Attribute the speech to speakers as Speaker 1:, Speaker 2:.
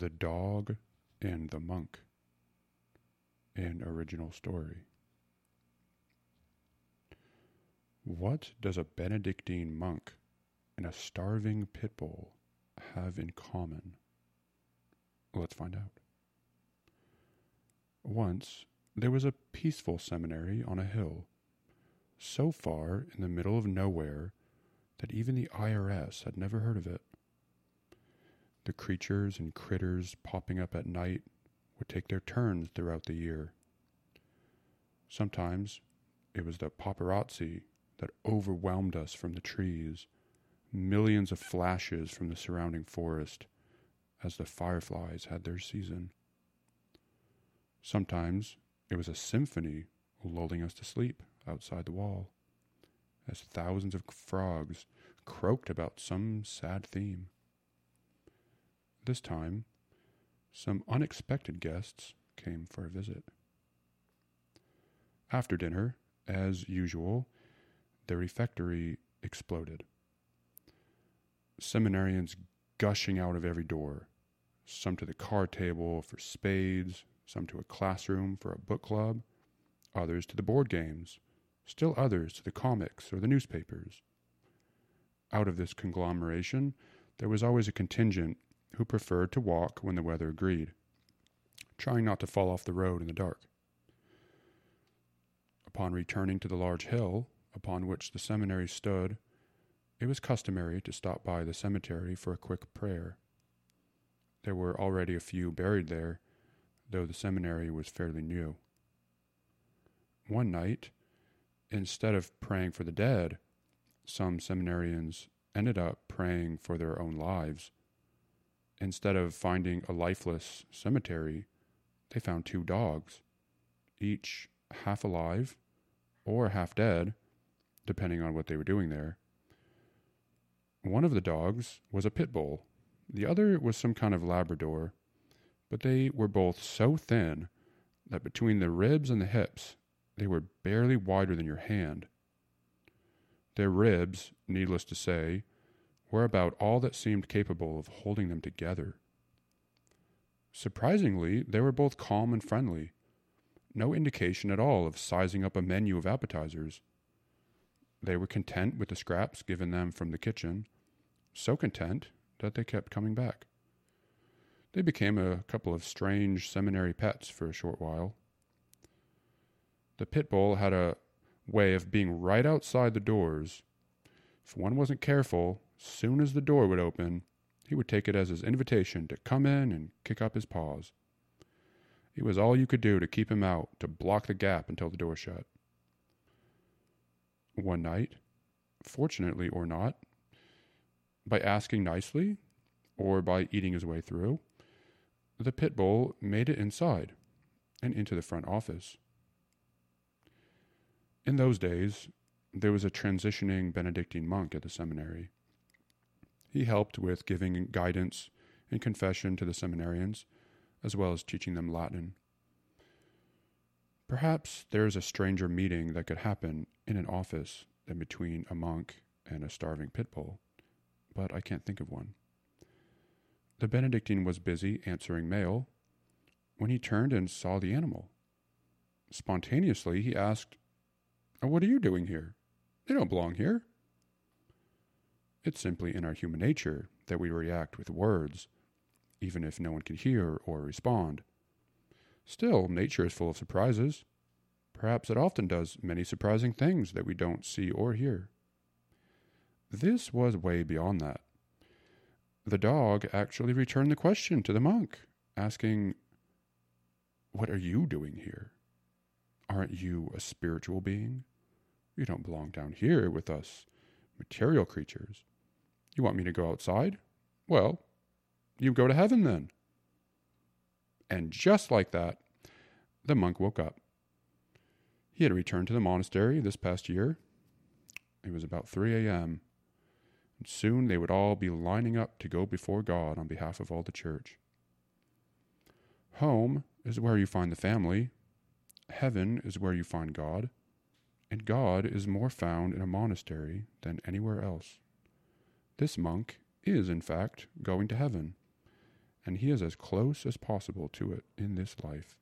Speaker 1: The Dog and the Monk, an original story. What does a Benedictine monk and a starving pit bull have in common? Let's find out. Once there was a peaceful seminary on a hill, so far in the middle of nowhere that even the IRS had never heard of it. The creatures and critters popping up at night would take their turns throughout the year. Sometimes it was the paparazzi that overwhelmed us from the trees, millions of flashes from the surrounding forest as the fireflies had their season. Sometimes it was a symphony lulling us to sleep outside the wall, as thousands of frogs croaked about some sad theme. This time, some unexpected guests came for a visit. After dinner, as usual, the refectory exploded. Seminarians gushing out of every door, some to the card table for spades, some to a classroom for a book club, others to the board games, still others to the comics or the newspapers. Out of this conglomeration, there was always a contingent who preferred to walk when the weather agreed, trying not to fall off the road in the dark. Upon returning to the large hill upon which the seminary stood, it was customary to stop by the cemetery for a quick prayer. There were already a few buried there, though the seminary was fairly new. One night, instead of praying for the dead, some seminarians ended up praying for their own lives. Instead of finding a lifeless cemetery, they found two dogs, each half alive or half dead, depending on what they were doing there. One of the dogs was a pit bull, the other was some kind of Labrador, but they were both so thin that between the ribs and the hips, they were barely wider than your hand. Their ribs, needless to say, were about all that seemed capable of holding them together. Surprisingly, they were both calm and friendly. No indication at all of sizing up a menu of appetizers. They were content with the scraps given them from the kitchen, so content that they kept coming back. They became a couple of strange seminary pets for a short while. The pit bull had a way of being right outside the doors. If one wasn't careful, soon as the door would open, he would take it as his invitation to come in and kick up his paws. It was all you could do to keep him out, to block the gap until the door shut. One night, fortunately or not, by asking nicely or by eating his way through, the pit bull made it inside and into the front office. In those days, there was a transitioning Benedictine monk at the seminary. He helped with giving guidance and confession to the seminarians, as well as teaching them Latin. Perhaps there is a stranger meeting that could happen in an office than between a monk and a starving pit bull, but I can't think of one. The Benedictine was busy answering mail when he turned and saw the animal. Spontaneously, he asked, What are you doing here? They don't belong here. It's simply in our human nature that we react with words, even if no one can hear or respond. Still, nature is full of surprises. Perhaps it often does many surprising things that we don't see or hear. This was way beyond that. The dog actually returned the question to the monk, asking, What are you doing here? Aren't you a spiritual being? You don't belong down here with us material creatures. You want me to go outside? Well, you go to heaven then. And just like that, the monk woke up. He had returned to the monastery this past year. It was about 3 a.m and soon they would all be lining up to go before God on behalf of all the church. Home is where you find the family, heaven is where you find God, and God is more found in a monastery than anywhere else. This monk is, in fact, going to heaven, and he is as close as possible to it in this life.